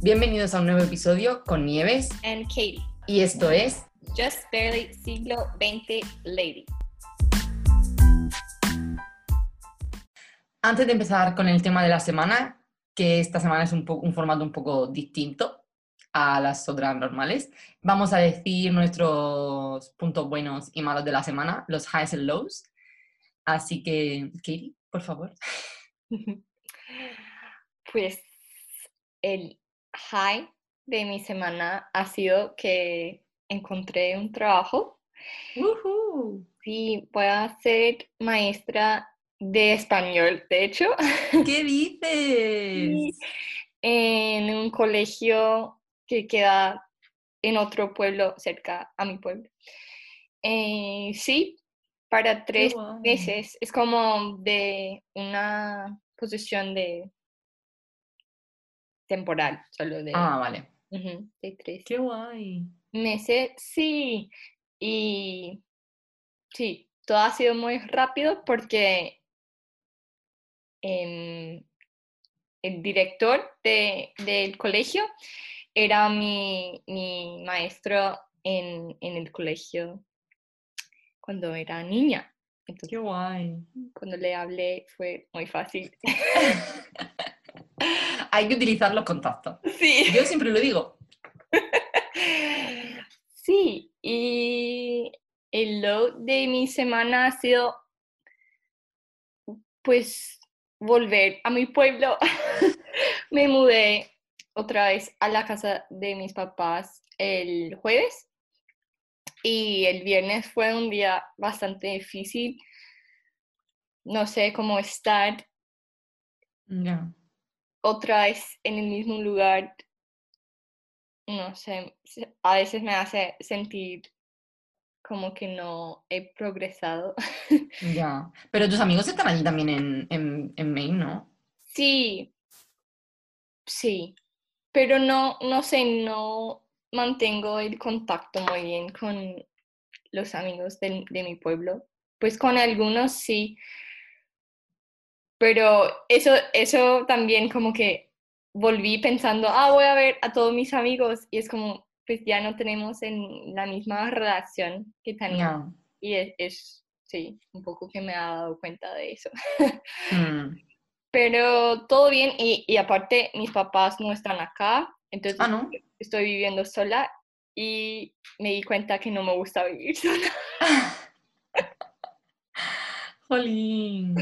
Bienvenidos a un nuevo episodio con Nieves and Katie. y esto es Just Barely Siglo XX Lady. Antes de empezar con el tema de la semana, que esta semana es un, formato un poco distinto a las otras normales, vamos a decir nuestros puntos buenos y malos de la semana, los highs and lows. Así que, Katie, por favor. Pues el high de mi semana ha sido que encontré un trabajo y voy a ser maestra de español, de hecho, ¿Qué dices? en un colegio que queda en otro pueblo cerca a mi pueblo. Eh, sí, para tres meses. Es como de una posición de temporal, solo de, Ah, vale. de tres Qué guay. meses. Sí, y sí, todo ha sido muy rápido porque el director de- del colegio era mi, mi maestro en, en el colegio cuando era niña. Entonces, Qué guay. cuando le hablé fue muy fácil. Hay que utilizar los contactos. Sí. Yo siempre lo digo. Sí, y el low de mi semana ha sido, pues, volver a mi pueblo. Me mudé otra vez a la casa de mis papás el jueves y el viernes fue un día bastante difícil. No sé cómo estar Ya. Otra vez en el mismo lugar, no sé, a veces me hace sentir como que no he progresado. Ya. Pero tus amigos están allí también en, en, en Maine, ¿no? Sí, sí, pero no, no sé, no mantengo el contacto muy bien con los amigos del- de, mi pueblo. Pues con algunos sí, pero eso, eso también como que volví pensando, ah, voy a ver a todos mis amigos y es como, pues ya no tenemos en la misma relación que teníamos. Ya. Y es, es, sí, un poco que me ha dado cuenta de eso. Mm. Pero todo bien y, y aparte mis papás no están acá, entonces Ah, ¿no? estoy viviendo sola y me di cuenta que no me gusta vivir sola. Jolín.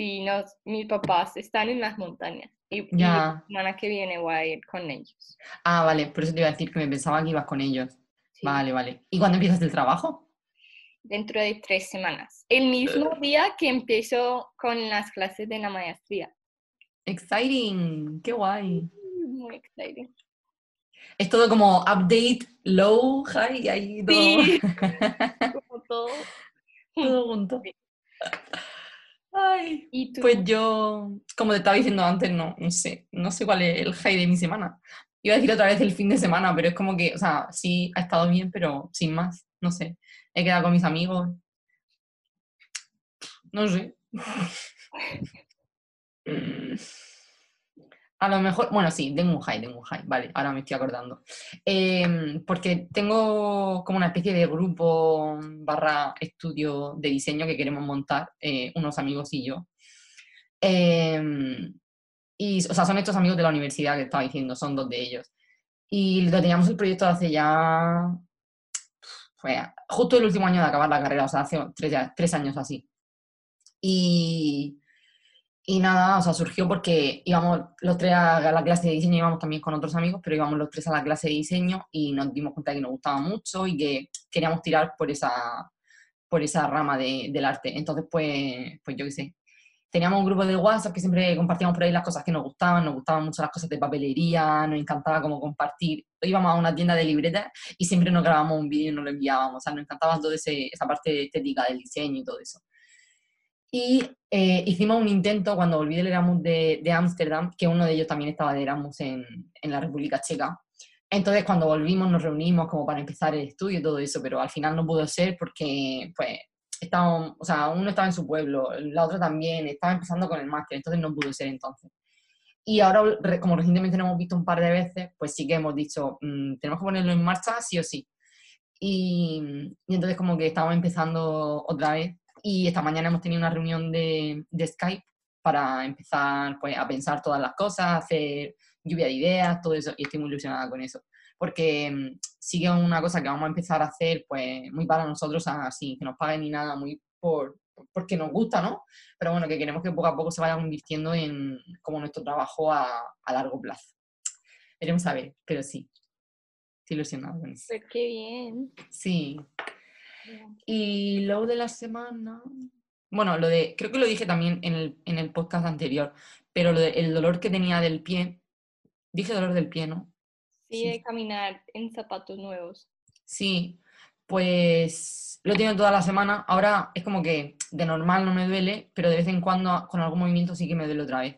Sí, no, mis papás están en las montañas y, la semana que viene voy a ir con ellos. Ah, vale, por eso te iba a decir que me pensaba que ibas con ellos. sí, Vale, vale. ¿Y cuándo empiezas el trabajo? Dentro de tres semanas. El mismo día que empiezo con las clases de la maestría. Exciting, qué guay. Muy exciting. Es todo como update, low, high, y ahí todo, Sí. Como todo. todo junto. Ay, ¿Y tú? Pues yo, como te estaba diciendo antes, no, no sé, no sé cuál es el high de mi semana. Iba a decir otra vez el fin de semana, pero es como que, o sea, sí ha estado bien, pero sin más, no sé. He quedado con mis amigos. No sé. A lo mejor, bueno, sí, tengo un high, tengo un high, vale, ahora me estoy acordando. Em, porque tengo como una especie de grupo barra estudio de diseño que queremos montar, eh, unos amigos y yo. Em, y, o sea, son estos amigos de la universidad que estaba diciendo, son dos de ellos. Y lo teníamos el proyecto hace ya, fue justo el último año de acabar la carrera, o sea, hace tres, tres años así. Y, y nada, o sea, surgió porque íbamos los tres a la clase de diseño, íbamos también con otros amigos, pero íbamos los tres a la clase de diseño y nos dimos cuenta que nos gustaba mucho y que queríamos tirar por esa, por esa rama de- del arte. Entonces, pues, pues yo qué sé. Teníamos un grupo de WhatsApp que siempre compartíamos por ahí las cosas que nos gustaban, nos gustaban mucho las cosas de papelería, nos encantaba como compartir. Íbamos a una tienda de libretas y siempre nos grabábamos un vídeo y nos lo enviábamos. O sea, nos encantaba toda esa parte estética del diseño y todo eso. Y eh, hicimos un intento cuando volví del Erasmus de Ámsterdam, que uno de ellos también estaba de Erasmus en, en la República Checa. Entonces, cuando volvimos, nos reunimos como para empezar el estudio y todo eso, pero al final no pudo ser porque, pues, estábamos, o sea, uno estaba en su pueblo, la otra también, estaba empezando con el máster, entonces no pudo ser entonces. Y ahora, como recientemente nos hemos visto un par de veces, pues sí que hemos dicho, mm, tenemos que ponerlo en marcha sí o sí. Y, y entonces como que estamos empezando otra vez. Y esta mañana hemos tenido una reunión de, de Skype para empezar pues, a pensar todas las cosas, hacer lluvia de ideas, todo eso. Y estoy muy ilusionada con eso. Porque mm, sí es una cosa que vamos a empezar a hacer pues muy para nosotros, así, que nos paguen ni nada, muy por, porque nos gusta, ¿no? Pero bueno, que queremos que poco a poco se vaya convirtiendo en como nuestro trabajo a, a largo plazo. Veremos a ver, pero sí. Estoy ilusionada con eso. Pues qué bien. Sí. Y lo de la semana. Bueno, lo de. Creo que lo dije también en el, en el podcast anterior, pero lo de, el dolor que tenía del pie. Dije dolor del pie, ¿no? Sí, Sí. de caminar en zapatos nuevos. Sí, pues lo he tenido toda la semana. Ahora es como que de normal no me duele, pero de vez en cuando con algún movimiento sí que me duele otra vez.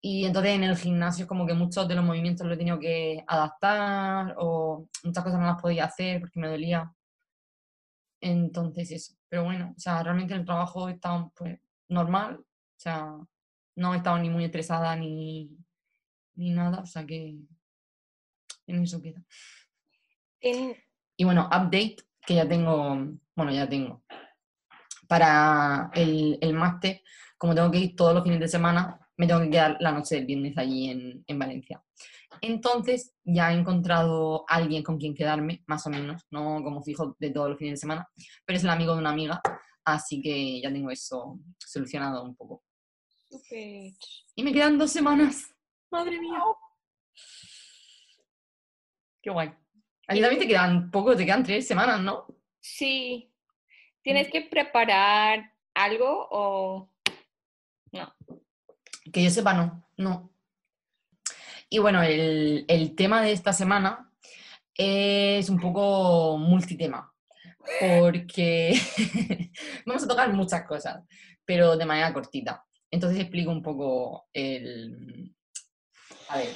Y entonces en el gimnasio es como que muchos de los movimientos los he tenido que adaptar o muchas cosas no las podía hacer porque me dolía. Entonces eso. Pero bueno, o sea, realmente en el trabajo estado pues normal. O sea, no he estado ni muy estresada ni, ni nada. O sea que en eso queda. Y bueno, update que ya tengo, bueno, ya tengo. Para el, el máster, como tengo que ir todos los fines de semana, me tengo que quedar la noche del viernes allí en, en Valencia. Entonces, ya he encontrado a alguien con quien quedarme, más o menos, no como fijo de todos los fines de semana, pero es el amigo de una amiga, así que ya tengo eso solucionado un poco. Y me quedan dos semanas. Madre mía. Qué guay. A ti también te quedan poco, te quedan tres semanas, ¿no? Sí. ¿Tienes que preparar algo o no? Que yo sepa, no, no. Y bueno, el, el tema de esta semana es un poco multitema, porque vamos a tocar muchas cosas, pero de manera cortita. Entonces explico un poco el... A ver,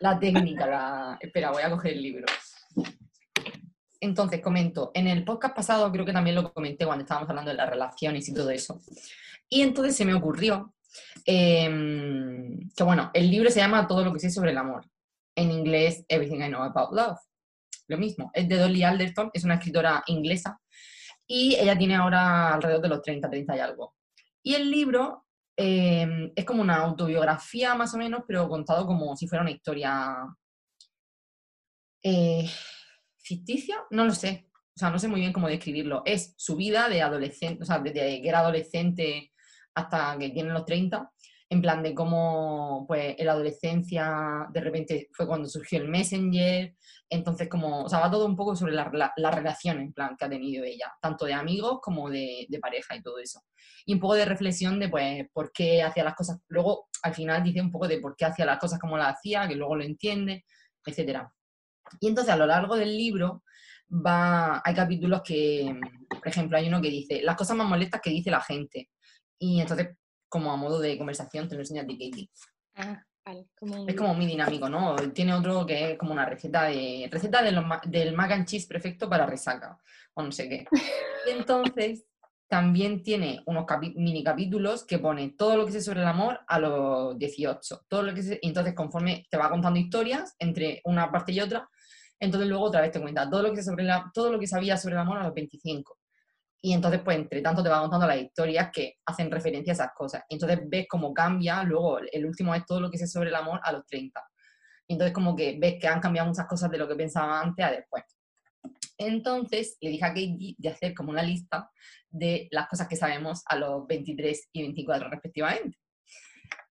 la, técnica, la... Espera, voy a coger el libro. Entonces, comento, en el podcast pasado creo que también lo comenté cuando estábamos hablando de las relaciones y todo eso. Y entonces se me ocurrió em, que, bueno, el libro se llama Todo lo que sé sobre el amor. En inglés, Everything I Know About Love. Lo mismo, es de Dolly Alderton, es una escritora inglesa y ella tiene ahora alrededor de los 30, 30 y algo. Y el libro em, es como una autobiografía más o menos, pero contado como si fuera una historia eh, ficticia, no lo sé. O sea, no sé muy bien cómo describirlo. Es su vida de adolescente, o sea, desde que era adolescente hasta que tiene los 30, en plan de cómo, pues, en la adolescencia, de repente fue cuando surgió el Messenger, entonces como, o sea, va todo un poco sobre la, la, la en plan, que ha tenido ella, tanto de amigos como de, de pareja y todo eso. Y un poco de reflexión de, pues, por qué hacía las cosas, luego, al final dice un poco de por qué hacía las cosas como las hacía, que luego lo entiende, etcétera. Y entonces a lo largo del libro va, hay capítulos que, por ejemplo, hay uno que dice las cosas más molestas que dice la gente. Y entonces, como a modo de conversación, te lo enseña a ti, Katie. ah, vale, como un- Es como muy dinámico, ¿no? Tiene otro que es como una receta de receta de los ma- del mac and cheese perfecto para resaca, o no sé qué. Y entonces también tiene unos capi- mini capítulos que pone todo lo que sé sobre el amor a los 18. Todo lo que sé- y entonces conforme te va contando historias entre una parte y otra, entonces luego otra vez te cuenta todo lo que sobre la- todo lo que sabía sobre el amor a los 25. Y entonces, pues, entre tanto te va contando las historias que hacen referencia a esas cosas. Y entonces ves cómo cambia, luego el último es todo lo que sé sobre el amor a los 30. Y entonces como que ves que han cambiado muchas cosas de lo que pensaba antes a después. Entonces le dije a Katie de hacer como una lista de las cosas que sabemos a los 23 y 24 respectivamente.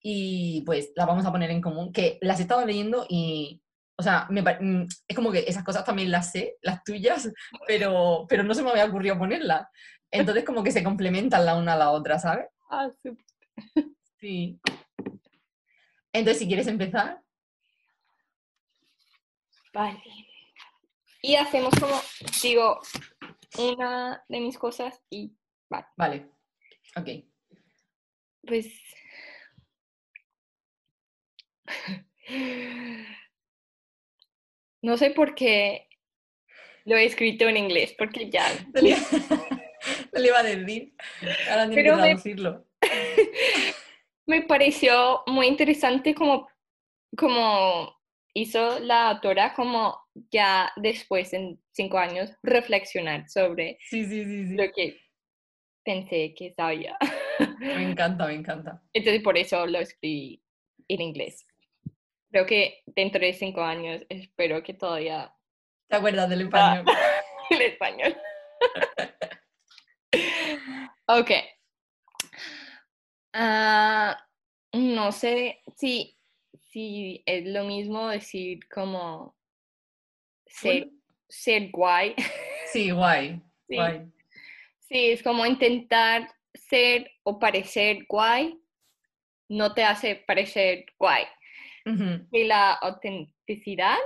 Y pues las vamos a poner en común, que las he estado leyendo y, o sea, me mm, es como que esas cosas también las sé, las tuyas, pero, pero no se me había ocurrido ponerlas. Entonces como que se complementan la una a la otra, ¿sabes? Ah, súper. Sí. Entonces, si quieres empezar, Vale. Y hacemos como, digo, una de mis cosas y vale. vale. Ok. Pues. No sé por qué lo he escrito en inglés, porque ya. Te le, le iba a decir. Ahora Pero que me- traducirlo. me pareció muy interesante como, como hizo la autora como ya después, en cinco años, reflexionar sobre Sí, sí, sí, sí. lo que pensé que sabía. Me encanta, me encanta. Entonces por eso lo escribí en inglés. Creo que dentro de cinco años espero que todavía ¿Te acuerdas del Ah. español? el español. ok. Ah, no sé si, si es lo mismo decir como ser, Bueno. ser guay. Sí, guay. Sí. guay. Sí, es como intentar ser o parecer guay no te hace parecer guay. Ujú. Y la autenticidad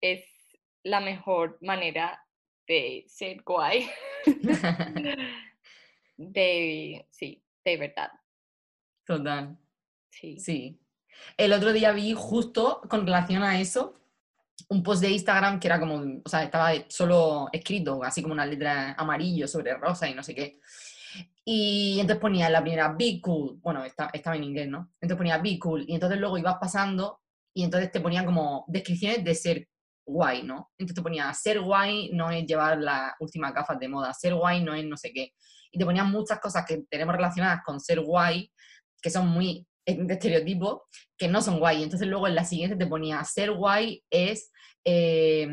es la mejor manera de ser guay. De, sí, de verdad. Total. Sí. Sí. El otro día vi justo con relación a eso un post de Instagram que era como, o sea, estaba solo escrito, así como una letra amarillo sobre rosa y no sé qué. Y entonces ponía la primera, be cool. Bueno, esta- estaba en inglés, ¿no? Entonces ponía be cool. Y entonces luego ibas pasando y entonces te ponían como descripciones de ser guay, ¿no? Entonces te ponía, ser guay no es llevar las últimas gafas de moda, ser guay no es no sé qué. Y te ponían muchas cosas que tenemos relacionadas con ser guay, que son muy estereotipos, que no son guay. Entonces luego en la siguiente te ponía, ser guay es eh,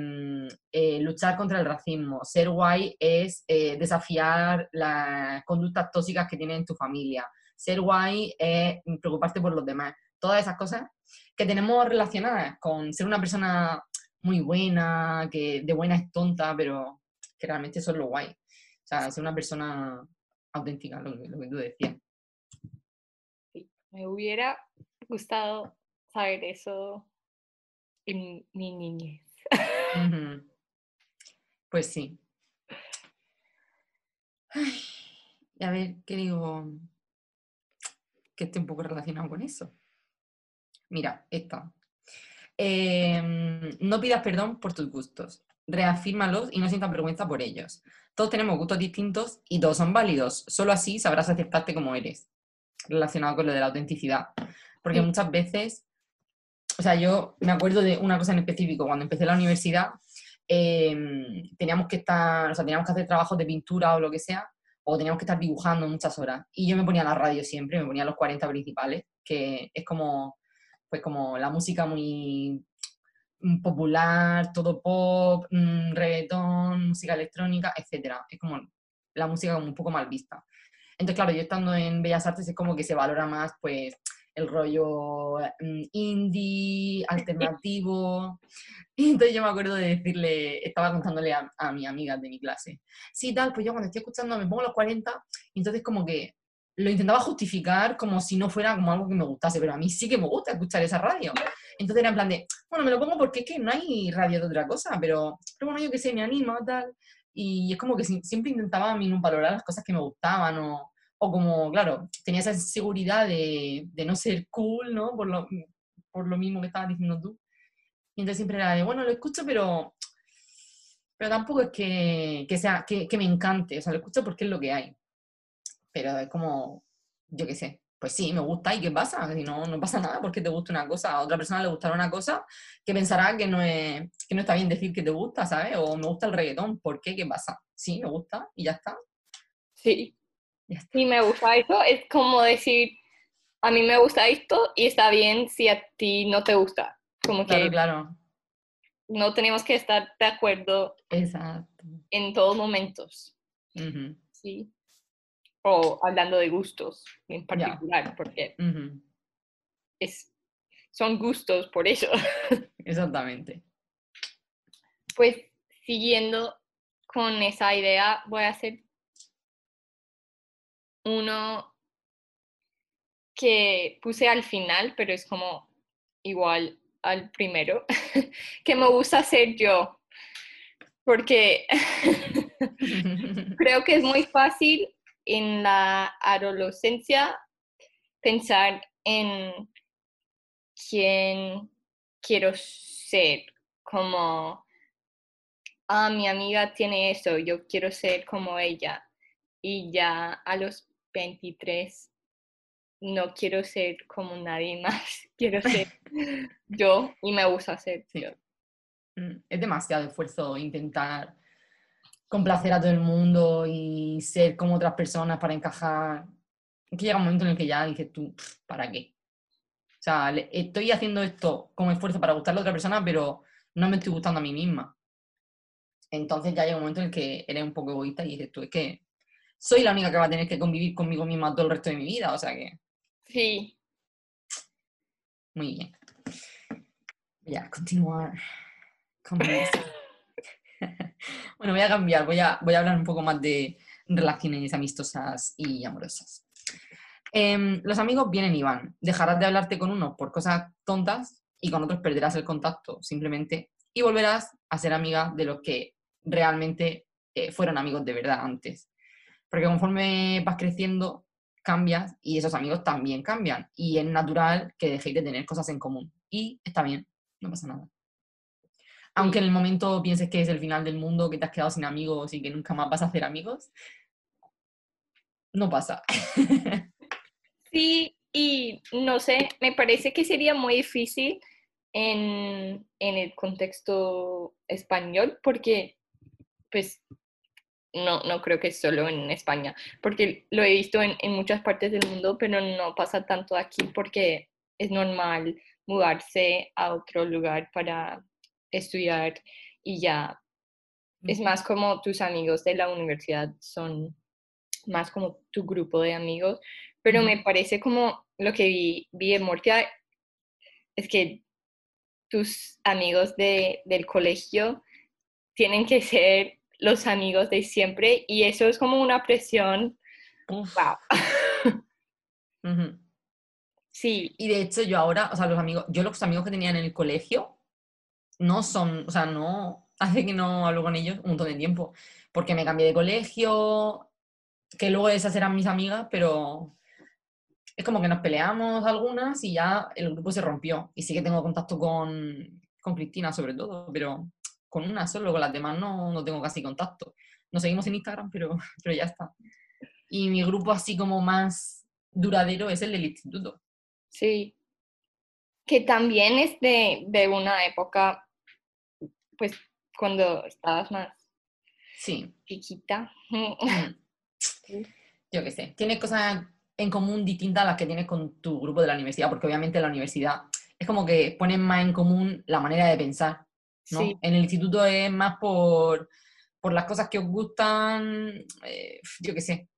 eh, luchar contra el racismo, ser guay es eh, desafiar las conductas tóxicas que tienes en tu familia, ser guay es preocuparte por los demás. Todas esas cosas que tenemos relacionadas con ser una persona muy buena, que de buena es tonta, pero que realmente eso es lo guay. O sea, ser una persona auténtica, lo lo que tú decías. Me hubiera gustado saber eso en mi niñez. Pues sí. Ay, a ver, ¿qué digo? Que esté un poco relacionado con eso. Mira, esta. Em, no pidas perdón por tus gustos. Reafírmalos y no sientas vergüenza por ellos. Todos tenemos gustos distintos y todos son válidos. Solo así sabrás aceptarte como eres. Relacionado con lo de la autenticidad. Porque muchas veces, o sea, yo me acuerdo de una cosa en específico. Cuando empecé la universidad, em, teníamos que estar, o sea, teníamos que hacer trabajos de pintura o lo que sea, o teníamos que estar dibujando muchas horas. Y yo me ponía la radio siempre, me ponía los 40 principales, que es como, pues como la música muy popular, todo pop, mm, reggaetón, música electrónica, etcétera. Es como la música como un poco mal vista. Entonces, claro, yo estando en Bellas Artes es como que se valora más, pues, el rollo mm, indie, alternativo. Y entonces yo me acuerdo de decirle, estaba contándole a, a mis amigas de mi clase, sí, tal, pues yo cuando estoy escuchando me pongo los 40, y entonces como que lo intentaba justificar como si no fuera como algo que me gustase, pero a mí sí que me gusta escuchar esa radio. Entonces era en plan de, bueno, me lo pongo porque es que no hay radio de otra cosa, pero, pero bueno, yo qué sé, me anima, tal. Y es como que si- siempre intentaba a mí no valorar las cosas que me gustaban o, o como, claro, tenía esa seguridad de, de no ser cool, ¿no? Por lo, por lo mismo que estabas diciendo tú. Y entonces siempre era de, bueno, lo escucho, pero, pero tampoco es que, que sea, que, que me encante, o sea, lo escucho porque es lo que hay. Pero es como, yo qué sé, pues sí, me gusta, ¿y qué pasa? Si no, no pasa nada porque te gusta una cosa, a otra persona le gustará una cosa que pensará que no, es, que no está bien decir que te gusta, ¿sabes? O me gusta el reggaetón, ¿por qué? ¿Qué pasa? Sí, me gusta y ya está. Sí. Si me gusta eso, es como decir, a mí me gusta esto y está bien si a ti no te gusta. Como Claro, que claro. no tenemos que estar de acuerdo Exacto. en todos momentos, ¿sí? O hablando de gustos en particular, porque es, son gustos por eso. Exactamente. Pues siguiendo con esa idea, voy a hacer uno que puse al final, pero es como igual al primero, que me gusta ser yo, porque creo que es muy fácil en la adolescencia pensar en quién quiero ser, como, ah, mi amiga tiene eso, yo quiero ser como ella. Y ya a los 23 no quiero ser como nadie más, quiero ser yo y me gusta ser Sí. yo. Mm, Es demasiado esfuerzo intentar complacer a todo el mundo y ser como otras personas para encajar. Es que llega un momento en el que ya dices tú, "Pff, ¿para qué? O sea, estoy haciendo esto como esfuerzo para gustarle a otra persona, pero no me estoy gustando a mí misma. Entonces ya llega un momento en el que eres un poco egoísta y dices tú, es que soy la única que va a tener que convivir conmigo misma todo el resto de mi vida. O sea que, Sí, muy bien. Voy a continuar con. Bueno, voy a cambiar, voy a, voy a hablar un poco más de relaciones amistosas y amorosas. Em, los amigos vienen y van. Dejarás de hablarte con unos por cosas tontas y con otros perderás el contacto simplemente y volverás a ser amiga de los que realmente eh, fueron amigos de verdad antes. Porque conforme vas creciendo, cambias y esos amigos también cambian. Y es natural que dejéis de tener cosas en común. Y está bien, no pasa nada. Aunque en el momento pienses que es el final del mundo, que te has quedado sin amigos y que nunca más vas a hacer amigos, no pasa. sí, y no sé, me parece que sería muy difícil en, en el contexto español porque, pues, no, no creo que solo en España, porque lo he visto en, en muchas partes del mundo, pero no pasa tanto aquí porque es normal mudarse a otro lugar para estudiar y ya. Es más como tus amigos de la universidad son más como tu grupo de amigos, pero me parece como lo que vi, vi en Mortia es que tus amigos de, del colegio tienen que ser los amigos de siempre y eso es como una presión, Uf, wow, ujú. sí, Y de hecho yo ahora, o sea, los amigos, yo los amigos que tenía en el colegio no son, o sea, no, hace que no hablo con ellos un montón de tiempo, porque me cambié de colegio, que luego esas eran mis amigas, pero es como que nos peleamos algunas y ya el grupo se rompió. Y sí que tengo contacto con, con Cristina sobre todo, pero con una solo, con las demás no, no tengo casi contacto. Nos seguimos en Instagram, pero, pero ya está. Y mi grupo así como más duradero es el del instituto. sí, que también es de, de una época, pues cuando estabas más Sí. chiquita. Mm. Yo qué sé. Tienes cosas en común distintas a las que tienes con tu grupo de la universidad, porque obviamente en la universidad es como que ponen más en común la manera de pensar, ¿no? Sí, En el instituto es más por, por las cosas que os gustan, eh, yo qué sé,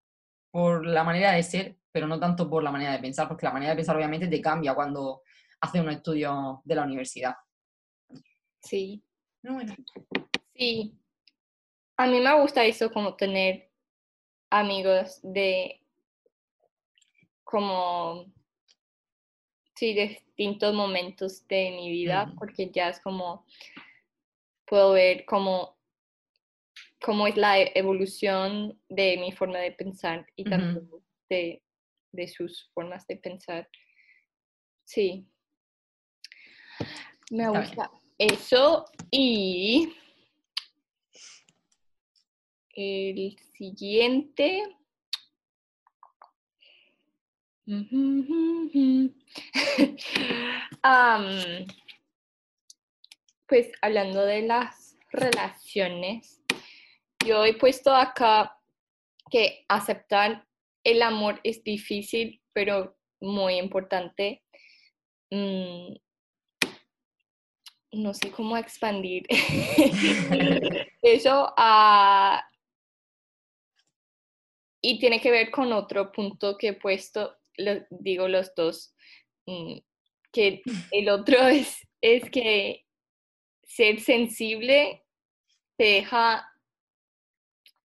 por la manera de ser, pero no tanto por la manera de pensar, porque la manera de pensar obviamente te cambia cuando haces un estudio de la universidad. sí. Bueno. Sí, a mí me gusta eso, como tener amigos de como, sí, distintos momentos de mi vida, porque ya es como, puedo ver cómo, cómo es la e- evolución de mi forma de pensar y también de, de sus formas de pensar. Sí, me gusta eso y el siguiente. Am, pues hablando de las relaciones, yo he puesto acá que aceptar el amor es difícil, pero muy importante. Mm, no sé cómo expandir eso y tiene que ver con otro punto que he puesto, digo los dos, mm, que el otro es, es que ser sensible te deja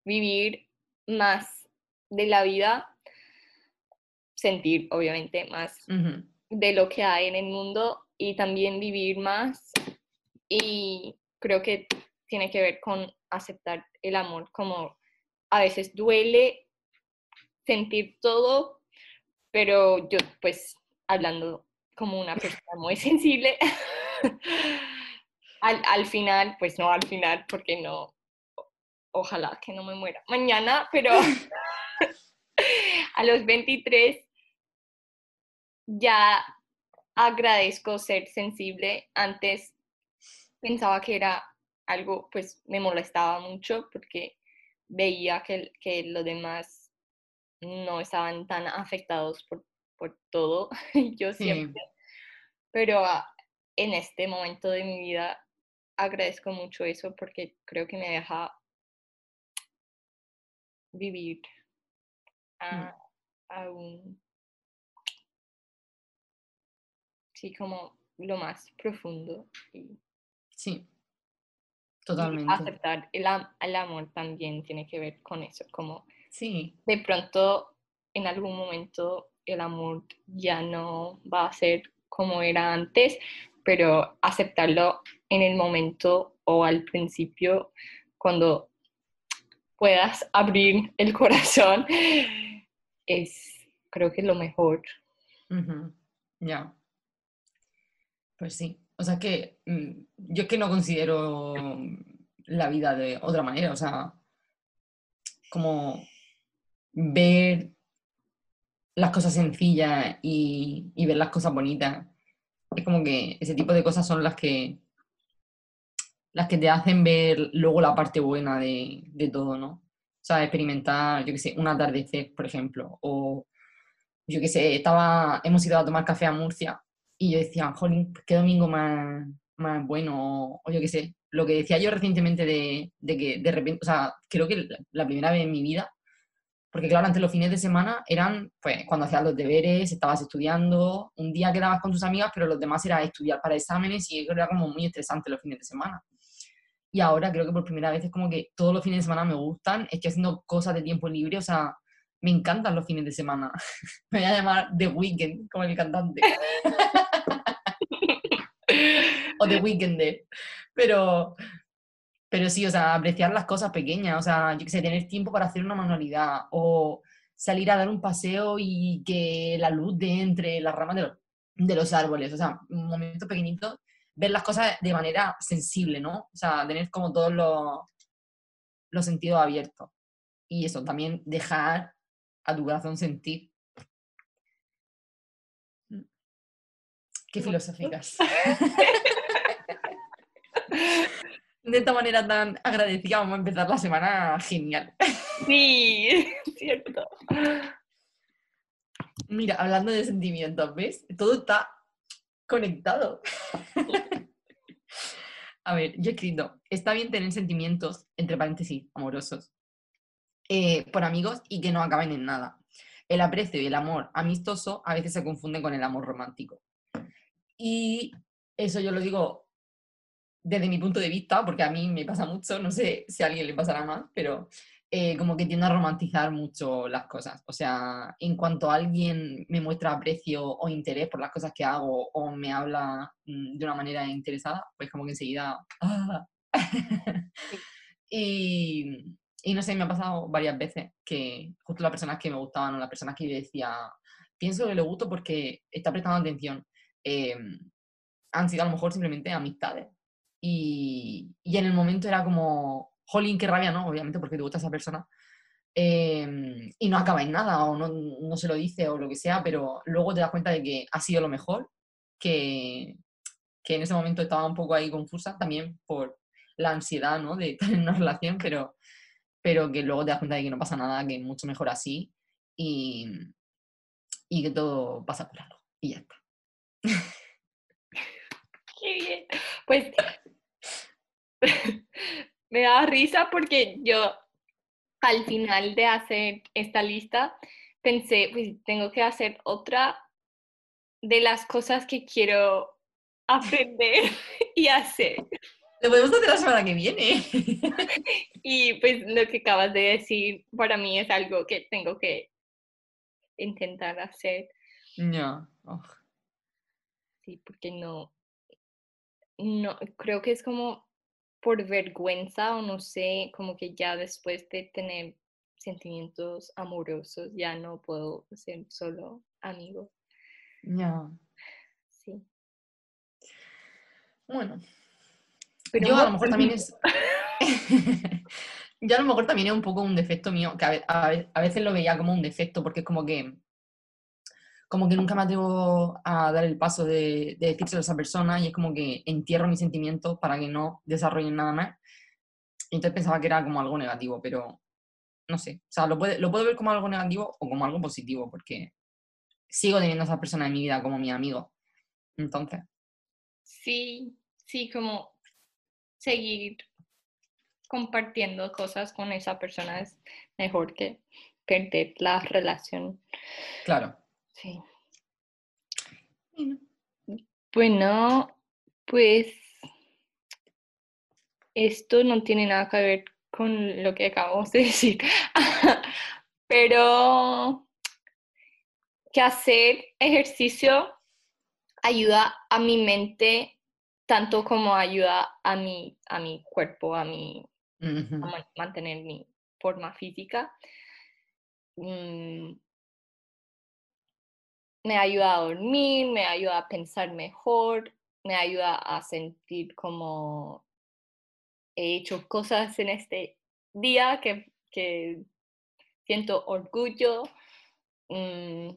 vivir más de la vida, sentir obviamente más de lo que hay en el mundo y también vivir más. Y creo que tiene que ver con aceptar el amor como a veces duele sentir todo, pero yo pues hablando como una persona muy sensible, al, al final, pues no al final, porque no, ojalá que no me muera mañana, pero a los 23 ya agradezco ser sensible. Antes pensaba que era algo, pues me molestaba mucho porque veía que, que los demás no estaban tan afectados por, por todo, yo siempre. Pero en este momento de mi vida agradezco mucho eso porque creo que me deja vivir Mm. a, un, sí, como lo más profundo y, Sí, y totalmente. aceptar el, el amor también tiene que ver con eso, como Sí, de pronto en algún momento el amor ya no va a ser como era antes, pero aceptarlo en el momento o al principio cuando puedas abrir el corazón es creo que lo mejor. ya. Pues sí. O sea, que mm, yo es que no considero la vida de otra manera. O sea, como ver las cosas sencillas y ver las cosas bonitas. Es como que ese tipo de cosas son las que las que te hacen ver luego la parte buena de, de todo, ¿no? O sea, experimentar, yo qué sé, un atardecer, por ejemplo, o yo qué sé, estaba, hemos ido a tomar café a Murcia y yo decía, jolín, qué domingo más, más bueno, o, o yo qué sé, lo que decía yo recientemente de, de que de repente, o sea, creo que la primera vez en mi vida, porque claro, antes los fines de semana eran, pues, cuando hacías los deberes, estabas estudiando, un día quedabas con tus amigas, pero los demás era estudiar para exámenes y era como muy estresante los fines de semana. Y ahora creo que por primera vez es como que todos los fines de semana me gustan, estoy haciendo cosas de tiempo libre, o sea, me encantan los fines de semana. me voy a llamar The Weeknd, como el cantante. o The Weekender. Pero, pero sí, o sea, apreciar las cosas pequeñas, o sea, yo qué sé, tener tiempo para hacer una manualidad o salir a dar un paseo y que la luz dé entre las ramas de los, de los árboles, o sea, un momento pequeñito, ver las cosas de manera sensible, ¿no? O sea, tener como todos los, los sentidos abiertos. Y eso, también dejar a tu corazón sentir. Qué filosóficas. De esta manera tan agradecida vamos a empezar la semana genial. Sí, cierto. Mira, hablando de sentimientos, ¿ves? Todo está conectado. A ver, yo he escrito, está bien tener sentimientos, entre paréntesis, amorosos, eh, por amigos y que no acaben en nada. El aprecio y el amor amistoso a veces se confunden con el amor romántico. Y eso yo lo digo desde mi punto de vista, porque a mí me pasa mucho, no sé si a alguien le pasará más, pero eh, como que tiendo a romantizar mucho las cosas. O sea, en cuanto alguien me muestra aprecio o interés por las cosas que hago o me habla mm, de una manera interesada, pues como que enseguida... ¡ah! y, y no sé, me ha pasado varias veces que justo las personas que me gustaban o las personas que yo decía, pienso que le gusto porque está prestando atención, eh, han sido a lo mejor simplemente amistades. Y, y en el momento era como, jolín, qué rabia, ¿no? Obviamente porque te gusta esa persona. Eh, y no acaba en nada o no, no se lo dice o lo que sea, pero luego te das cuenta de que ha sido lo mejor, que, que en ese momento estaba un poco ahí confusa también por la ansiedad, ¿no? De estar en una relación, pero, pero que luego te das cuenta de que no pasa nada, que es mucho mejor así y, y que todo pasa por algo. Y ya está. Qué bien. Pues me da risa porque yo al final de hacer esta lista pensé, pues tengo que hacer otra de las cosas que quiero aprender y hacer. Lo podemos hacer la semana que viene. Y pues lo que acabas de decir para mí es algo que tengo que intentar hacer. No. Oh, Sí, porque no, no, creo que es como por vergüenza o no sé, como que ya después de tener sentimientos amorosos ya no puedo ser solo amigo. no. Sí. Bueno, Pero yo a lo mejor también es. yo a lo mejor también es un poco un defecto mío, que a veces lo veía como un defecto, porque es como que como que nunca me atrevo a dar el paso de, de decírselo a esa persona y es como que entierro mis sentimientos para que no desarrollen nada más. Y entonces pensaba que era como algo negativo, pero no sé. O sea, lo, puede, lo puedo ver como algo negativo o como algo positivo, porque sigo teniendo a esa persona en mi vida como mi amigo. Entonces. Sí, sí, como seguir compartiendo cosas con esa persona es mejor que perder la relación. Claro. Sí. Bueno, pues esto no tiene nada que ver con lo que acabamos de decir, pero que hacer ejercicio ayuda a mi mente tanto como ayuda a mi, a mi cuerpo, a, mi, a mantener mi forma física. Mm, me ayuda a dormir, me ayuda a pensar mejor, me ayuda a sentir como he hecho cosas en este día que, siento orgullo mm,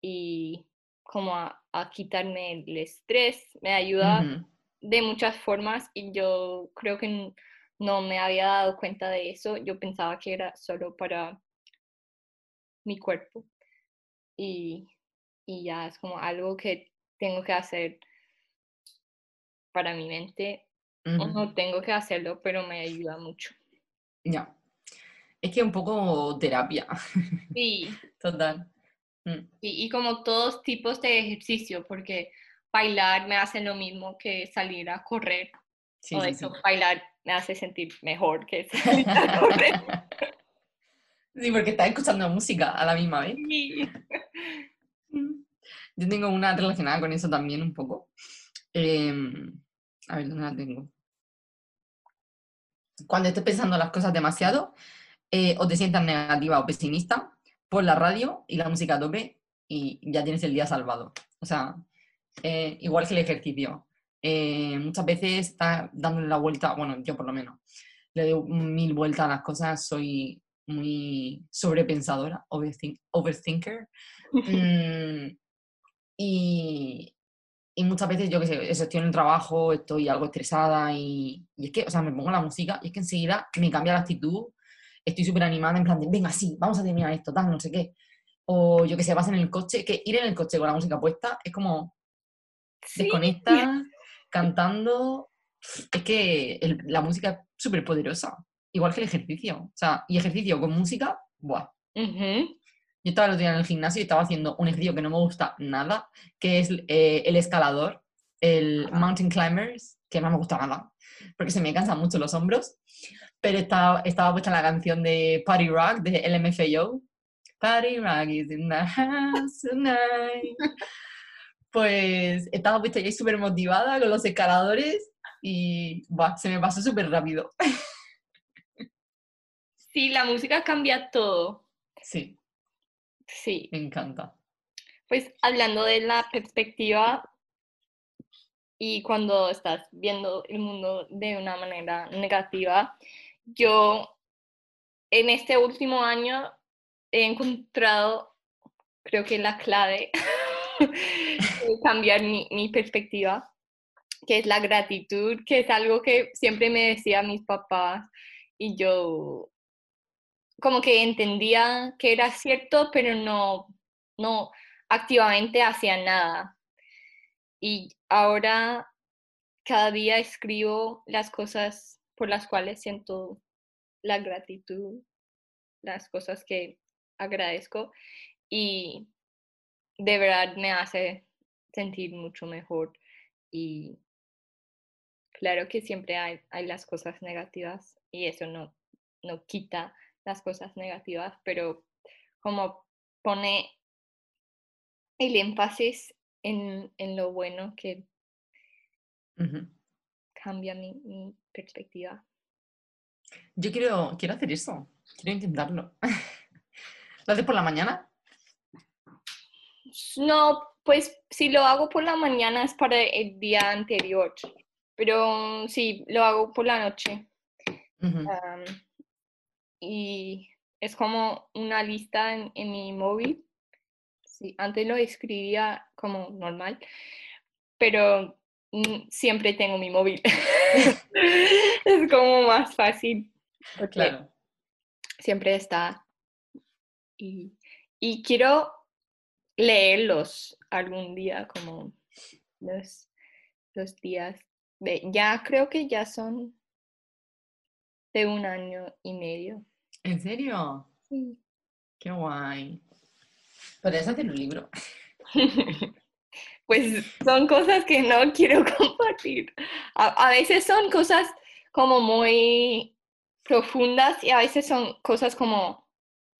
y como a, quitarme el estrés, me ayuda de muchas formas y yo creo que no me había dado cuenta de eso, yo pensaba que era solo para mi cuerpo y y ya es como algo que tengo que hacer para mi mente. o no tengo que hacerlo, pero me ayuda mucho. Ya. Es que un poco terapia. Sí. Total. Mm. y como todos tipos de ejercicio, porque bailar me hace lo mismo que salir a correr. Sí, o eso, bailar me hace sentir mejor que salir a correr. Sí, porque estás escuchando música a la misma vez. Sí. Yo tengo una relacionada con eso también un poco. Em, a ver, ¿dónde la tengo? Cuando estés pensando las cosas demasiado, eh, o te sientas negativa o pesimista, pon la radio y la música a tope y ya tienes el día salvado. O sea, eh, igual que el ejercicio. Eh, muchas veces está dándole la vuelta, bueno, yo por lo menos, le doy mil vueltas a las cosas, soy muy sobrepensadora, overthinker. Mm, y, y muchas veces, yo que sé, estoy en el trabajo, estoy algo estresada y, y, es que, o sea, me pongo la música y es que enseguida me cambia la actitud, estoy súper animada, en plan de, venga, sí, vamos a terminar esto, tal, no sé qué. O yo que sé, vas en el coche, que ir en el coche con la música puesta es como ¿Sí? desconectas, cantando. Es que la música es súper poderosa, igual que el ejercicio. O sea, y ejercicio con música, ¡buah! Yo estaba el otro día en el gimnasio y estaba haciendo un ejercicio que no me gusta nada, que es eh, el escalador, el mountain climbers, que no me gusta nada, porque se me cansan mucho los hombros. Pero estaba, estaba puesta la canción de Party Rock de LMFAO. Party Rock is in the house tonight. Pues estaba puesta ahí súper motivada con los escaladores y se me pasó súper rápido. Sí, la música cambia todo. Sí. Sí. Me encanta. Pues hablando de la perspectiva y cuando estás viendo el mundo de una manera negativa, yo en este último año he encontrado, creo que la clave de cambiar mi, mi perspectiva, que es la gratitud, que es algo que siempre me decía mis papás y yo como que entendía que era cierto, pero no, no activamente hacía nada. Y ahora cada día escribo las cosas por las cuales siento la gratitud, las cosas que agradezco y de verdad me hace sentir mucho mejor y claro que siempre hay, hay las cosas negativas y eso no, no quita las cosas negativas, pero como pone el énfasis en, lo bueno que cambia mi, perspectiva. Yo quiero, quiero hacer eso, quiero intentarlo. ¿Lo haces por la mañana? No, pues si lo hago por la mañana es para el día anterior, pero sí, lo hago por la noche y es como una lista en, mi móvil. Sí, antes lo escribía como normal, pero mm, siempre tengo mi móvil. es como más fácil. Porque Claro. siempre está. Y, y quiero leerlos algún día, como los, los días. De, ya creo que ya son de un año y medio. ¿En serio? Sí. Qué guay. ¿Podrías hacer un libro? Pues son cosas que no quiero compartir. A, a veces son cosas como muy profundas y a veces son cosas como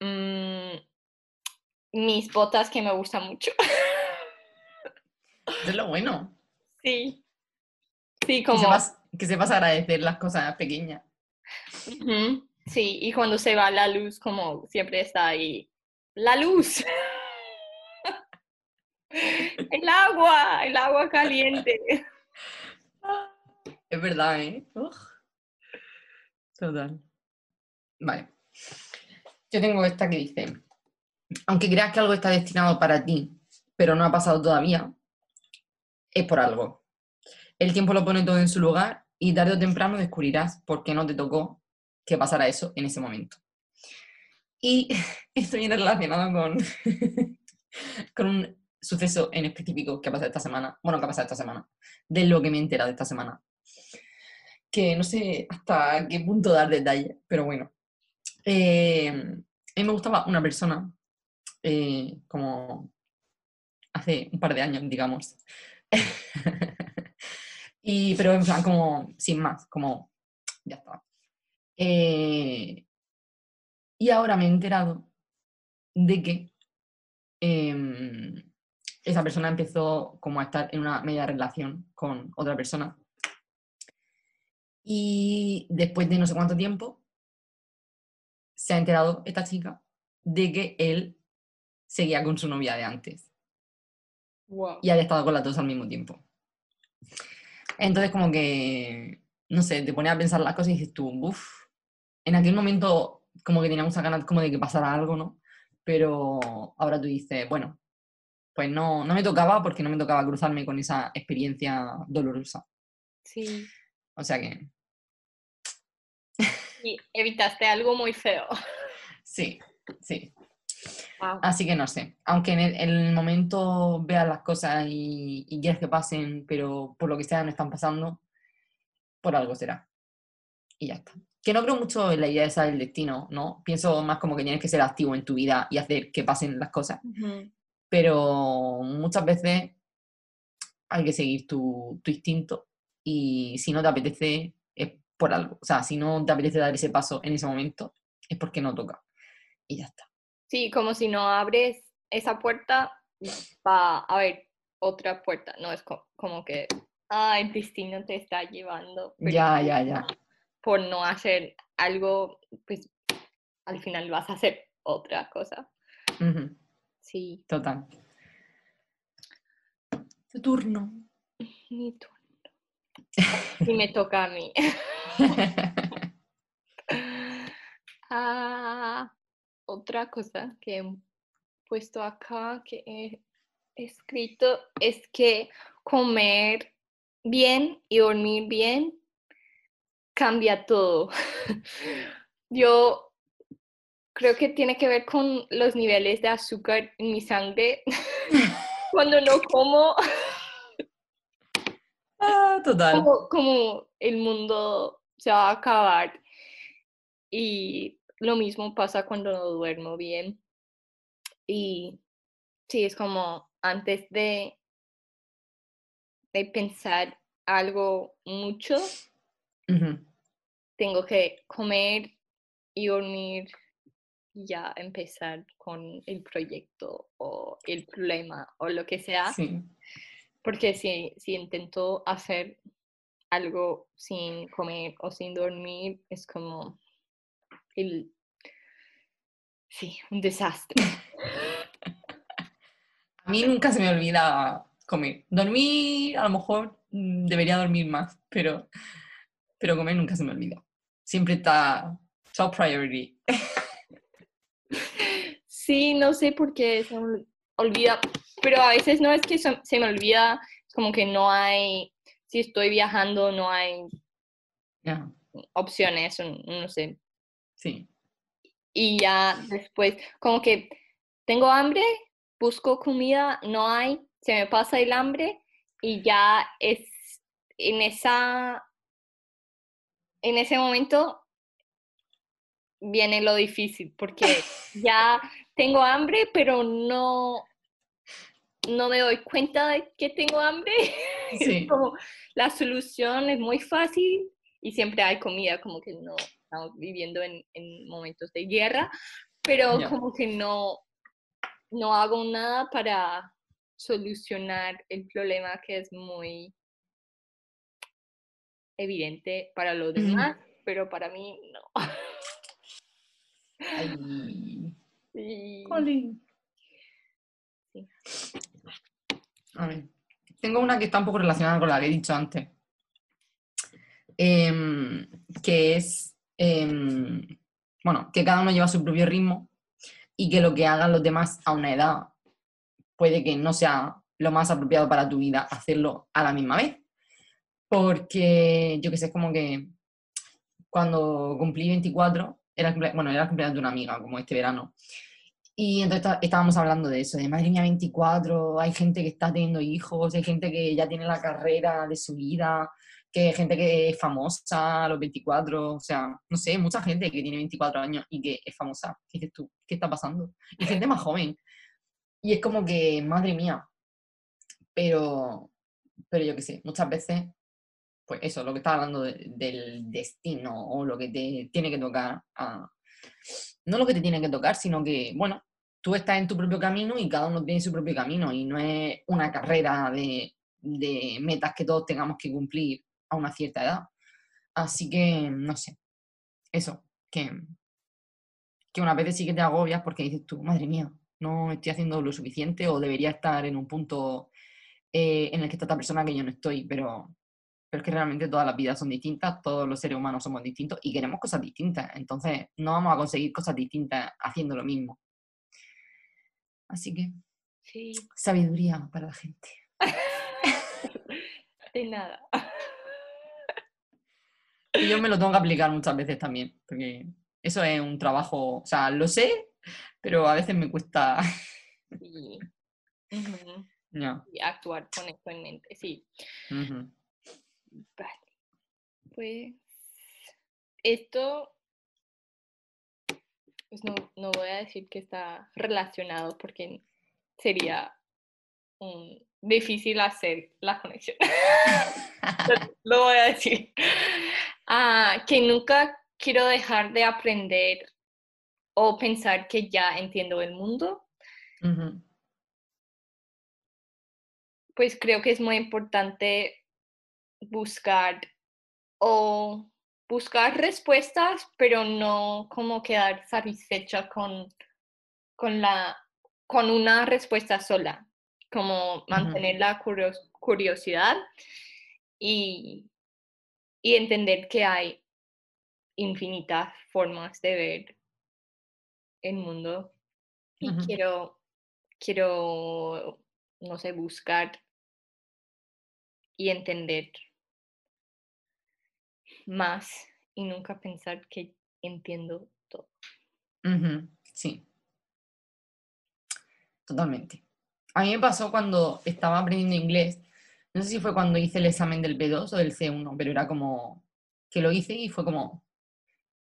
mm, mis botas que me gustan mucho. Es lo bueno. Sí. Sí, Que como... sepas, que sepas agradecer las cosas pequeñas. Sí, y cuando se va la luz, como siempre está ahí. La luz. El agua, el agua caliente. Es verdad, ¿eh? Total. Vale. Yo tengo esta que dice, aunque creas que algo está destinado para ti, pero no ha pasado todavía, es por algo. El tiempo lo pone todo en su lugar y tarde o temprano descubrirás por qué no te tocó que pasara eso en ese momento. Y esto viene relacionado con, con un suceso en específico que ha pasado esta semana, bueno, que ha pasado esta semana, de lo que me he enterado esta semana. Que no sé hasta qué punto dar detalle, pero bueno. Eh, a mí me gustaba una persona, eh, como hace un par de años, digamos. y, pero en plan, como sin más, como ya está. Eh, y ahora me he enterado de que em, esa persona empezó como a estar en una media relación con otra persona. Y después de no sé cuánto tiempo, se ha enterado esta chica de que él seguía con su novia de antes Wow. y había estado con las dos al mismo tiempo. Entonces, como que, no sé, te pones a pensar las cosas y dices tú, uff, en aquel momento como que tenía muchas ganas como de que pasara algo, ¿no? Pero ahora tú dices, bueno, pues no, no me tocaba porque no me tocaba cruzarme con esa experiencia dolorosa. Sí. O sea que, Y evitaste algo muy feo. sí, sí. Wow. Así que no sé, aunque en el, en el momento veas las cosas y, y quieres que pasen, pero por lo que sea no están pasando, por algo será. Y ya está. Que no creo mucho en la idea esa del destino, ¿no? Pienso más como que tienes que ser activo en tu vida y hacer que pasen las cosas. Ujú. Pero muchas veces hay que seguir tu, tu instinto y si no te apetece es por algo. O sea, si no te apetece dar ese paso en ese momento es porque no toca. Y ya está. Sí, como si no abres esa puerta, va a haber otra puerta. No es co- como que, ah, el destino te está llevando. pero Ya, ya, ya. Por no hacer algo, pues al final vas a hacer otra cosa. Sí, Total. Tu turno. mi turno. Y me toca a mí. Ah, otra cosa que he puesto acá que he escrito es que comer bien y dormir bien cambia todo. Yo creo que tiene que ver con los niveles de azúcar en mi sangre. Cuando no como, Ah, total. como, como el mundo se va a acabar. Y lo mismo pasa cuando no duermo bien. Y sí, es como antes de, de pensar algo mucho, Tengo que comer y dormir y ya empezar con el proyecto o el problema o lo que sea. Sí. Porque si, si intento hacer algo sin comer o sin dormir, es como el... Sí, un desastre. A mí nunca se me olvida comer. Dormir, a lo mejor mm, debería dormir más, pero, pero comer nunca se me olvida. Siempre está top priority. Sí, no sé por qué se me olvida, pero a veces no es que se, me olvida, es como que no hay, si estoy viajando, no hay Ya, opciones, no sé. sí. Y ya después, como que tengo hambre, busco comida, no hay, se me pasa el hambre y ya es en esa, en ese momento viene lo difícil, porque ya tengo hambre, pero no, no me doy cuenta de que tengo hambre. Es Sí. como la solución es muy fácil y siempre hay comida, como que no estamos viviendo en, en momentos de guerra, pero como que no, no hago nada para solucionar el problema que es muy evidente para los demás, pero para mí no. Ay, Colin. Sí. A ver, tengo una que está un poco relacionada con la que he dicho antes. Em, que es, em, bueno, que cada uno lleva su propio ritmo y que lo que hagan los demás a una edad puede que no sea lo más apropiado para tu vida hacerlo a la misma vez. Porque, yo que sé, como que cuando cumplí 24, era, bueno, era el cumpleaños de una amiga, como este verano. Y entonces está- estábamos hablando de eso, de madre mía, 24, hay gente que está teniendo hijos, hay gente que ya tiene la carrera de su vida, que hay gente que es famosa a los 24, o sea, no sé, mucha gente que tiene 24 años y que es famosa. ¿Qué dices tú? ¿Qué está pasando? Y gente más joven. Y es como que, madre mía, pero, pero yo qué sé, muchas veces, pues eso, lo que estaba hablando de- del destino o lo que te tiene que tocar, no lo que te tiene que tocar, sino que, bueno, tú estás en tu propio camino y cada uno tiene su propio camino y no es una carrera de, de metas que todos tengamos que cumplir a una cierta edad. Así que, no sé, eso, que, que una vez sí que te agobias porque dices tú, madre mía, no estoy haciendo lo suficiente o debería estar en un punto eh, en el que está esta persona que yo no estoy, pero, pero es que realmente todas las vidas son distintas, todos los seres humanos somos distintos y queremos cosas distintas, entonces no vamos a conseguir cosas distintas haciendo lo mismo. Así que, Sí, sabiduría para la gente. de nada. Y yo me lo tengo que aplicar muchas veces también, porque eso es un trabajo, o sea, lo sé, pero a veces me cuesta Sí. Y actuar con eso en mente, sí. ujú. Vale. Pues esto, pues no, no voy a decir que está relacionado porque sería difícil hacer la conexión. Lo- voy a decir. Ah, que nunca quiero dejar de aprender o pensar que ya entiendo el mundo. Pues creo que es muy importante buscar o buscar respuestas, pero no como quedar satisfecha con, con, la, con una respuesta sola, como mantener la curios- curiosidad y, y entender que hay infinitas formas de ver el mundo y quiero, quiero, no sé, buscar y entender más y nunca pensar que entiendo todo. Sí. Totalmente. A mí me pasó cuando estaba aprendiendo inglés, no sé si fue cuando hice el examen del B2 o del C1, pero era como que lo hice y fue como,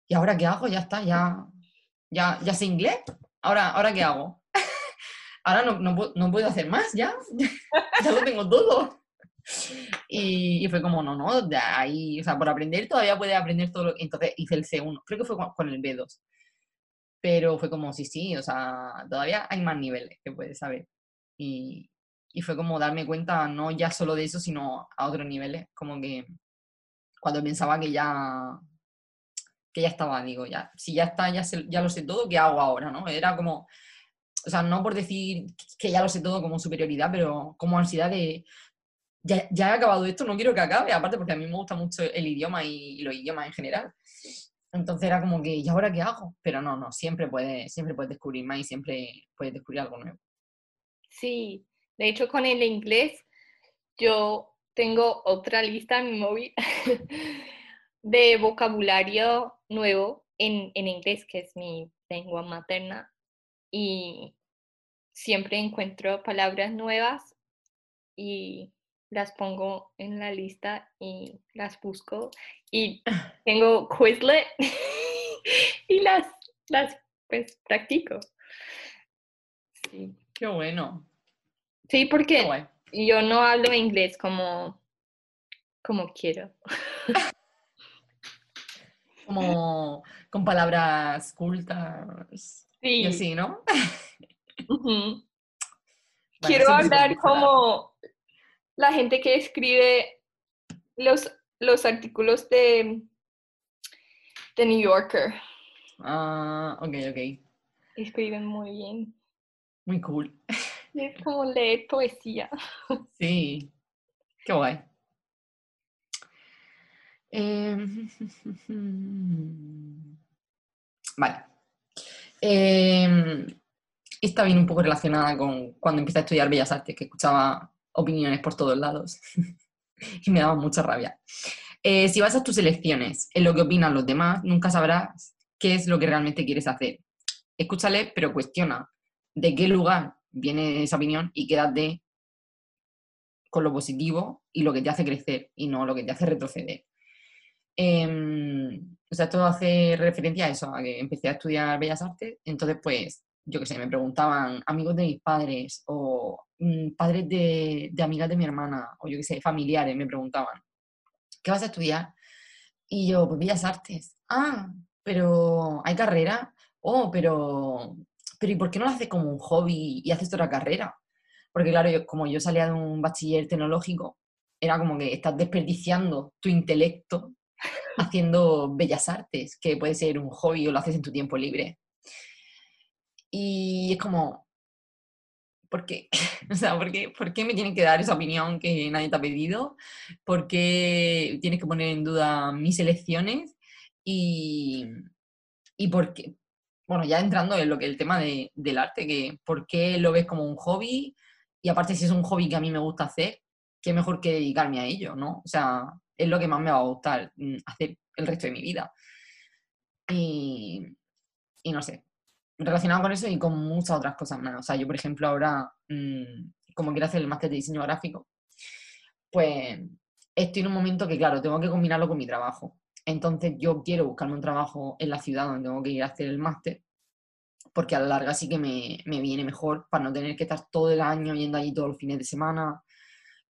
¿y ahora qué hago? Ya está, ya, ya, ya sé inglés. Ahora, ¿ahora qué hago? Ahora no, no, no puedo hacer más, ya, ya lo tengo todo. Y, y fue como, no, no, de ahí, o sea, por aprender todavía puedes aprender todo. lo- Entonces hice el C1, creo que fue con, con el B2. Pero fue como, sí, sí, o sea, todavía hay más niveles que puedes saber. Y, y fue como darme cuenta, no ya solo de eso, sino a otros niveles. Como que cuando pensaba que ya, que ya estaba, digo, ya, si ya está, ya, sé- ya lo sé todo, ¿qué hago ahora? ¿no? Era como, o sea, no por decir que ya lo sé todo como superioridad, pero como ansiedad de, ya, ya he acabado esto, no quiero que acabe, aparte porque a mí me gusta mucho el idioma y, y los idiomas en general. Entonces era como que, ¿y ahora qué hago? Pero no, no, siempre puedes, siempre puedes descubrir más y siempre puedes descubrir algo nuevo. Sí, de hecho con el inglés yo tengo otra lista en mi móvil de vocabulario nuevo en, en inglés, que es mi lengua materna, y siempre encuentro palabras nuevas y las pongo en la lista y las busco y tengo Quizlet y las, las pues practico. Sí. Qué bueno. Sí, porque yo no hablo inglés como, como quiero. como con palabras cultas. Sí. Y así, ¿no? quiero hablar como la gente que escribe los, los artículos de, de New Yorker. Ah, ok, ok. Escriben muy bien. Muy cool. Es como leer poesía. Sí, qué guay. Em, vale. Eh, esta viene un poco relacionada con cuando empecé a estudiar Bellas Artes, que escuchaba opiniones por todos lados y me daba mucha rabia. Eh, si basas tus elecciones en lo que opinan los demás, nunca sabrás qué es lo que realmente quieres hacer. Escúchale, pero cuestiona de qué lugar viene esa opinión y quédate con lo positivo y lo que te hace crecer y no lo que te hace retroceder. Em, o sea, esto hace referencia a eso, a que empecé a estudiar Bellas Artes, entonces pues, yo qué sé, me preguntaban amigos de mis padres o mm, padres de, de, amigas de mi hermana o yo qué sé, familiares me preguntaban, ¿qué vas a estudiar? Y yo, pues Bellas Artes. Ah, pero ¿hay carrera? Oh, pero pero ¿y por qué no lo haces como un hobby y haces otra carrera? Porque claro, yo, como yo salía de un bachiller tecnológico, era como que estás desperdiciando tu intelecto haciendo bellas artes, que puede ser un hobby o lo haces en tu tiempo libre. Y es como, ¿por qué? O sea, ¿por qué, ¿por qué me tienen que dar esa opinión que nadie te ha pedido? ¿Por qué tienes que poner en duda mis elecciones? Y, y por qué, bueno, ya entrando en lo que el tema de, del arte, que por qué lo ves como un hobby y aparte si es un hobby que a mí me gusta hacer, qué mejor que dedicarme a ello, ¿no? O sea, es lo que más me va a gustar mm, hacer el resto de mi vida. Y, y no sé, relacionado con eso y con muchas otras cosas. O sea, yo, por ejemplo, ahora, mm, como quiero hacer el máster de diseño gráfico, pues estoy en un momento que, claro, tengo que combinarlo con mi trabajo. Entonces yo quiero buscarme un trabajo en la ciudad donde tengo que ir a hacer el máster, porque a la larga sí que me, viene mejor para no tener que estar todo el año yendo allí todos los fines de semana.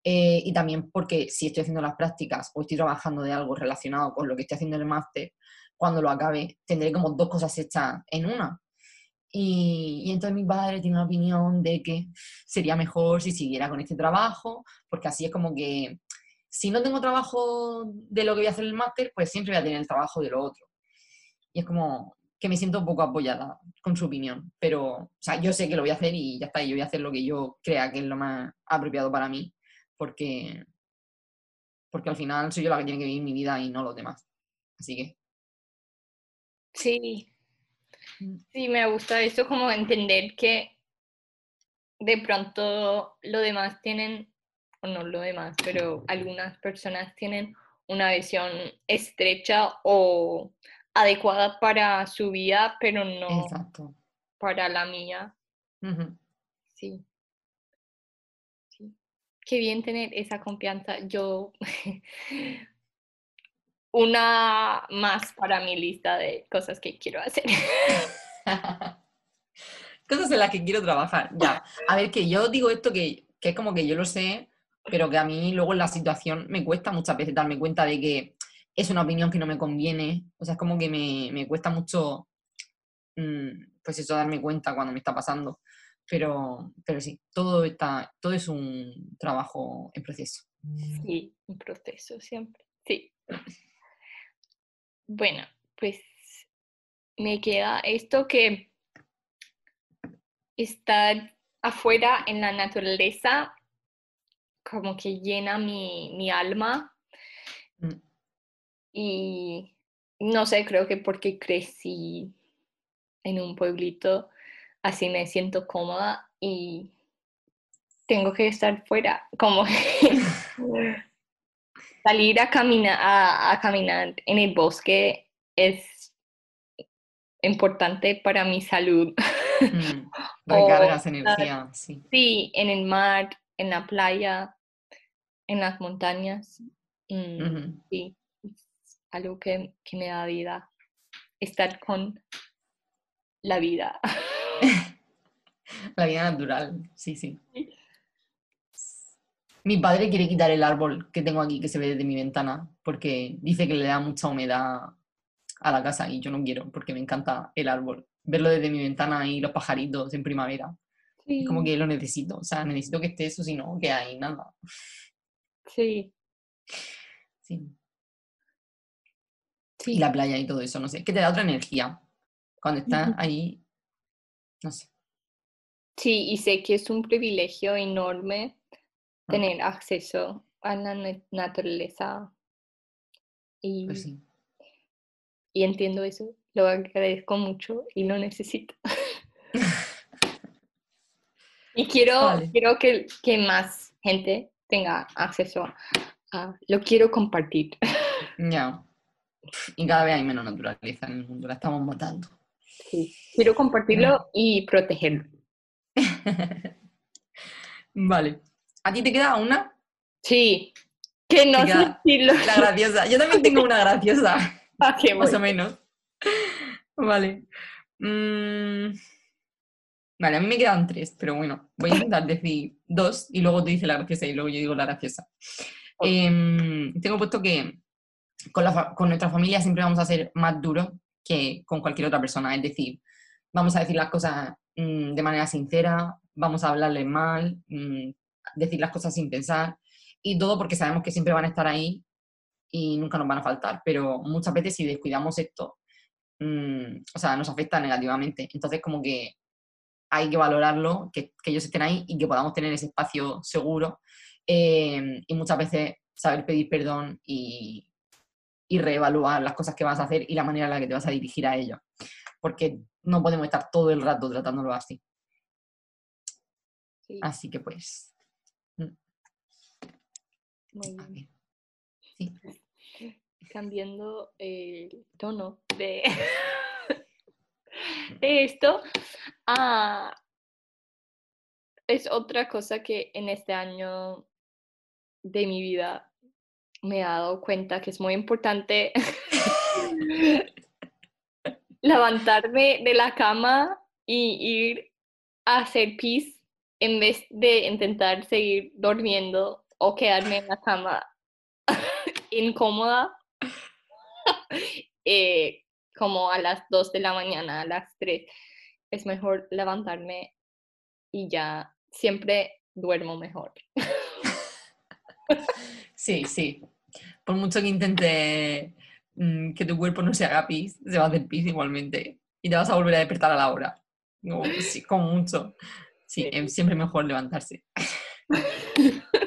Eh, y también porque si estoy haciendo las prácticas o estoy trabajando de algo relacionado con lo que estoy haciendo en el máster, cuando lo acabe tendré como dos cosas hechas en una. Y, y, entonces mi padre tiene una opinión de que sería mejor si siguiera con este trabajo, porque así es como que si no tengo trabajo de lo que voy a hacer el máster, pues siempre voy a tener el trabajo de lo otro. Y es como que me siento un poco apoyada con su opinión, pero, o sea, yo sé que lo voy a hacer y ya está, yo voy a hacer lo que yo crea que es lo más apropiado para mí, porque, porque al final soy yo la que tiene que vivir mi vida y no los demás. Así que. Sí. Sí, me gusta eso, como entender que de pronto los demás tienen o no lo demás, pero algunas personas tienen una visión estrecha o adecuada para su vida, pero no para la mía. sí. sí. Qué bien tener esa confianza. Yo, una más para mi lista de cosas que quiero hacer. cosas en las que quiero trabajar. Ya, a ver, que yo digo esto que, que es como que yo lo sé, pero que a mí luego en la situación me cuesta muchas veces darme cuenta de que es una opinión que no me conviene. O sea, es como que me, me cuesta mucho, mm, pues eso, darme cuenta cuando me está pasando. Pero, pero sí, todo, está, todo es un trabajo en proceso. Sí, un proceso siempre. Sí. Bueno, pues me queda esto que estar afuera en la naturaleza como que llena mi, alma. Mm. Y no sé, creo que porque crecí en un pueblito, así me siento cómoda y tengo que estar fuera, como salir a caminar, a, caminar en el bosque es importante para mi salud. Mm, recargas energía, sí. Sí, en el mar, en la playa, en las montañas. Mm, sí, es algo que, que me da vida. Estar con la vida. la vida natural, sí, sí. Mi padre quiere quitar el árbol que tengo aquí, que se ve desde mi ventana, porque dice que le da mucha humedad a la casa y yo no quiero, porque me encanta el árbol. Verlo desde mi ventana y los pajaritos en primavera. como que lo necesito, o sea, necesito que esté eso, si no, que hay nada. Sí. Sí. Sí. Y la playa y todo eso, no sé, que te da otra energía. Cuando estás ahí, no sé. Sí, y sé que es un privilegio enorme tener acceso a la naturaleza. Y, pues y entiendo eso, lo agradezco mucho y lo necesito. y quiero, quiero que, que, más gente tenga acceso a, lo quiero compartir. Ya. Y cada vez hay menos naturaleza en el mundo, la estamos matando. Sí, quiero compartirlo y protegerlo. vale. ¿A ti te queda una? Sí. Que no sé La graciosa. Yo también tengo una graciosa. Ah, más o menos. Vale. Mm, vale, a mí me quedan tres, pero bueno, voy a intentar decir dos y luego te dice la graciosa y luego yo digo la graciosa. Em, tengo puesto que con, con nuestra familia siempre vamos a ser más duros que con cualquier otra persona. Es decir, vamos a decir las cosas mm, de manera sincera, vamos a hablarles mal, mm, decir las cosas sin pensar y todo porque sabemos que siempre van a estar ahí y nunca nos van a faltar, pero muchas veces si descuidamos esto, mm, o sea, nos afecta negativamente. Entonces, como que hay que valorarlo, que, ellos estén ahí y que podamos tener ese espacio seguro eh, y muchas veces saber pedir perdón y, y reevaluar las cosas que vas a hacer y la manera en la que te vas a dirigir a ellos. Porque no podemos estar todo el rato tratándolo así. Así que pues, muy Sí. Cambiando el tono de, esto, ah, es otra cosa que en este año de mi vida me he dado cuenta que es muy importante levantarme de la cama y ir a hacer pis en vez de intentar seguir durmiendo o quedarme en la cama incómoda eh, como a las 2 de la mañana, a las 3. Es mejor levantarme y ya siempre duermo mejor. Sí, sí. Por mucho que intente mm, que tu cuerpo no se haga pis, se va a hacer pis igualmente. Y te vas a volver a despertar a la hora. No, sí, como mucho. Sí, es siempre mejor levantarse.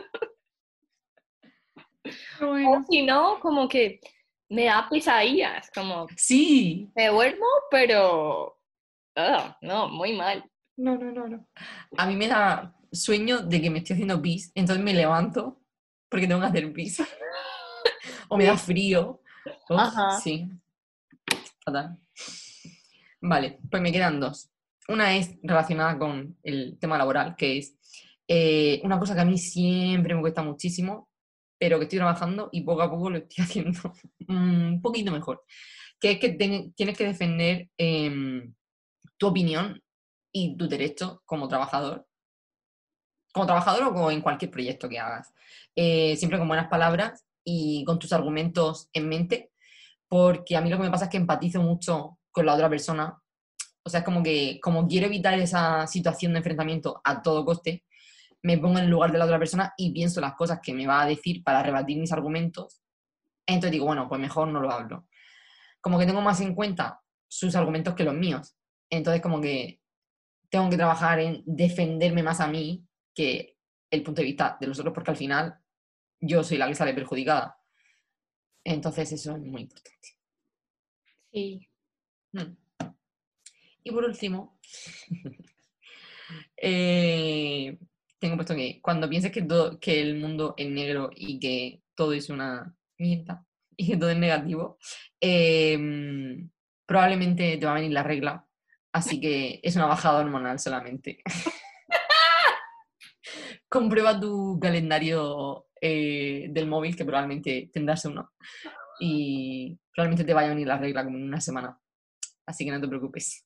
O si no, como que me da pesadillas, como... Sí. Me duermo, pero... no, muy mal. No, no, no, no. A mí me da sueño de que me estoy haciendo pis, entonces me levanto porque tengo que hacer pis. o me da frío. Sí. Fatal. Vale, pues me quedan dos. Una es relacionada con el tema laboral, que es eh, una cosa que a mí siempre me cuesta muchísimo, pero que estoy trabajando y poco a poco lo estoy haciendo un poquito mejor. Que es que tienes que defender em, tu opinión y tu derecho como trabajador. Como trabajador o en cualquier proyecto que hagas. Eh, siempre con buenas palabras y con tus argumentos en mente, porque a mí lo que me pasa es que empatizo mucho con la otra persona. O sea, es como que como quiero evitar esa situación de enfrentamiento a todo coste, me pongo en el lugar de la otra persona y pienso las cosas que me va a decir para rebatir mis argumentos. Entonces digo, bueno, pues mejor no lo hablo. Como que tengo más en cuenta sus argumentos que los míos. Entonces como que tengo que trabajar en defenderme más a mí que el punto de vista de los otros, porque al final yo soy la que sale perjudicada. Entonces eso es muy importante. Sí. Hmm. Y por último, eh, tengo puesto que cuando pienses que, todo, que el mundo es negro y que todo es una mierda y que todo es negativo, em, probablemente te va a venir la regla. Así que es una bajada hormonal solamente. Comprueba tu calendario eh, del móvil, que probablemente tendrás uno. Y probablemente te vaya a venir la regla como en una semana. Así que no te preocupes.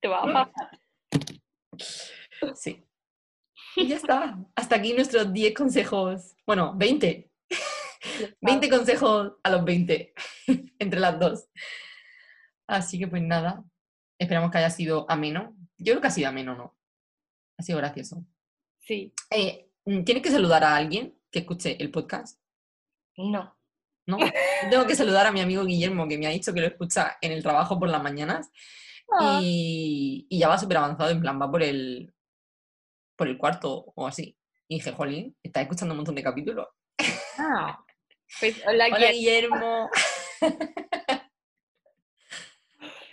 Te va a pasar. Sí. Y ya está. Hasta aquí nuestros 10 consejos. Bueno, 20. 20 consejos a los 20. Entre las dos. Así que pues nada. Esperamos que haya sido ameno. Yo creo que ha sido ameno, ¿no? Ha sido gracioso. Sí. Eh, ¿Tienes que saludar a alguien que escuche el podcast? No. ¿No? Tengo que saludar a mi amigo Guillermo, que me ha dicho que lo escucha en el trabajo por las mañanas. Ah. Y, y ya va súper avanzado, en plan, va por el, por el cuarto o así. Y dije, Jolín, está escuchando un montón de capítulos. Ah. Pues hola, Hola, Guillermo.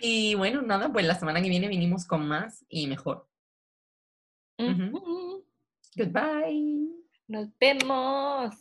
Y bueno, nada, pues la semana que viene vinimos con más y mejor. Goodbye. Nos vemos.